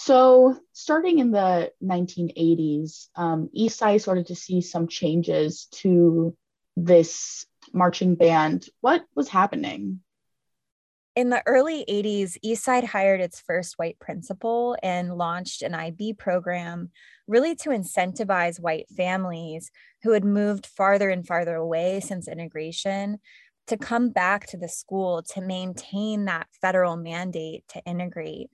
So, starting in the 1980s, um, started to see some changes to this marching band. What was happening? In the early 80s, Eastside hired its first white principal and launched an IB program really to incentivize white families who had moved farther and farther away since integration to come back to the school to maintain that federal mandate to integrate.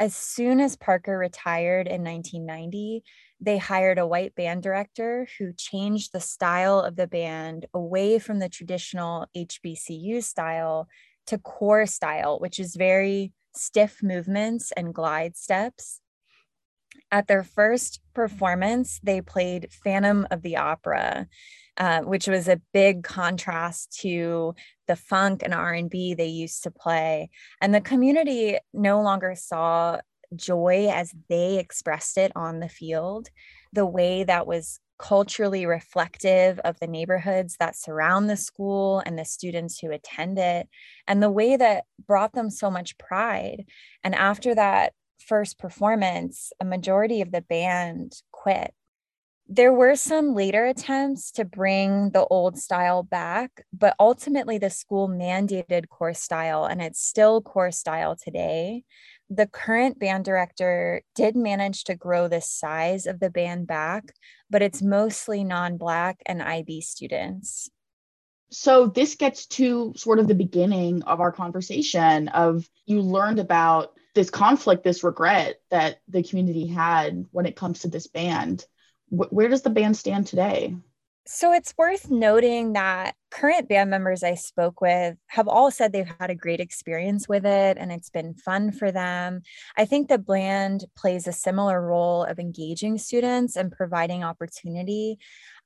As soon as Parker retired in 1990, they hired a white band director who changed the style of the band away from the traditional HBCU style to corps style, which is very stiff movements and glide steps. At their first performance, they played Phantom of the Opera, uh, which was a big contrast to the funk and R&B they used to play. And the community no longer saw joy as they expressed it on the field, the way that was culturally reflective of the neighborhoods that surround the school and the students who attend it, and the way that brought them so much pride. And after that first performance, a majority of the band quit there were some later attempts to bring the old style back, but ultimately the school mandated corps style, and it's still corps style today. The current band director did manage to grow the size of the band back, but it's mostly non Black and IB students. So, this gets to sort of the beginning of our conversation of you learned about this conflict, this regret that the community had when it comes to this band where does the band stand today? So it's worth noting that current band members I spoke with have all said they've had a great experience with it and it's been fun for them. I think the band plays a similar role of engaging students and providing opportunity.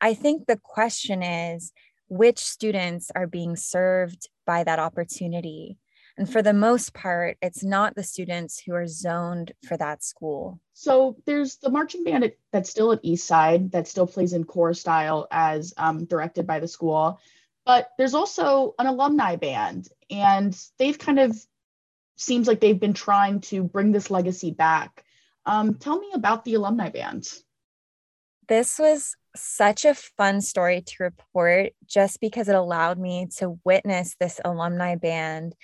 I think the question is which students are being served by that opportunity? And for the most part, it's not the students who are zoned for that school. So there's the marching band that's still at Eastside that still plays in corps style as um, directed by the school. But there's also an alumni band, and they've kind of seems like they've been trying to bring this legacy back. Um, tell me about the alumni band. This was such a fun story to report just because it allowed me to witness this alumni band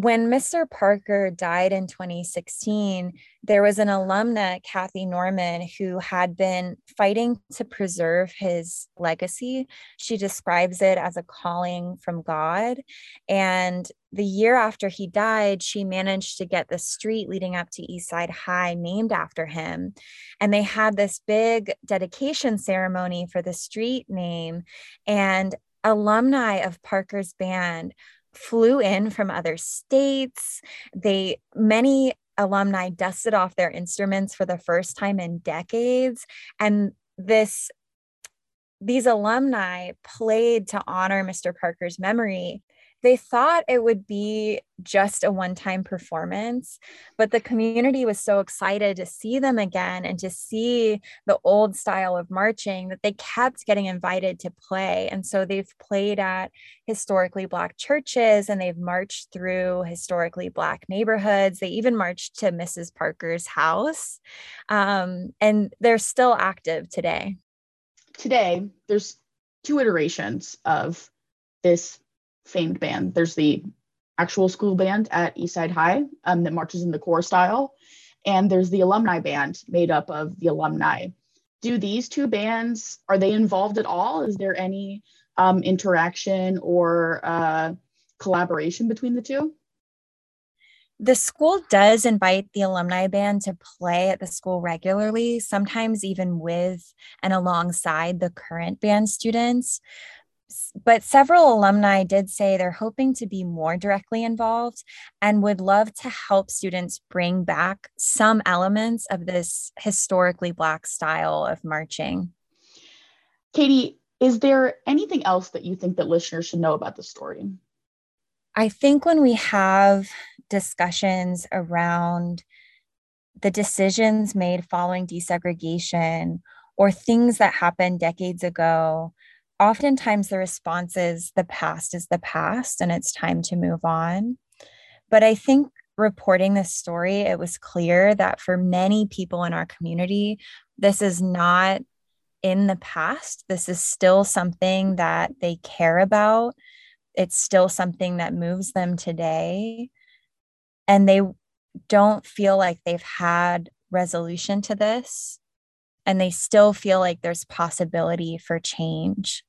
when Mr. Parker died in 2016, there was an alumna, Kathy Norman, who had been fighting to preserve his legacy. She describes it as a calling from God. And the year after he died, she managed to get the street leading up to Eastside High named after him. And they had this big dedication ceremony for the street name. And alumni of Parker's band flew in from other states. They many alumni dusted off their instruments for the first time in decades and this these alumni played to honor Mr. Parker's memory they thought it would be just a one time performance, but the community was so excited to see them again and to see the old style of marching that they kept getting invited to play. And so they've played at historically Black churches and they've marched through historically Black neighborhoods. They even marched to Mrs. Parker's house. Um, and they're still active today. Today, there's two iterations of this famed band. There's the actual school band at Eastside High um, that marches in the corps style, and there's the alumni band made up of the alumni. Do these two bands are they involved at all? Is there any um, interaction or uh, collaboration between the two? The school does invite the alumni band to play at the school regularly, sometimes even with and alongside the current band students but several alumni did say they're hoping to be more directly involved and would love to help students bring back some elements of this historically Black style of marching. Katie, is there anything else that you think that listeners should know about the story? I think when we have discussions around the decisions made following desegregation or things that happened decades ago oftentimes the response is the past is the past and it's time to move on. But I think reporting this story, it was clear that for many people in our community, this is not in the past. This is still something that they care about. It's still something that moves them today. And they don't feel like they've had resolution to this. And they still feel like there's possibility for change.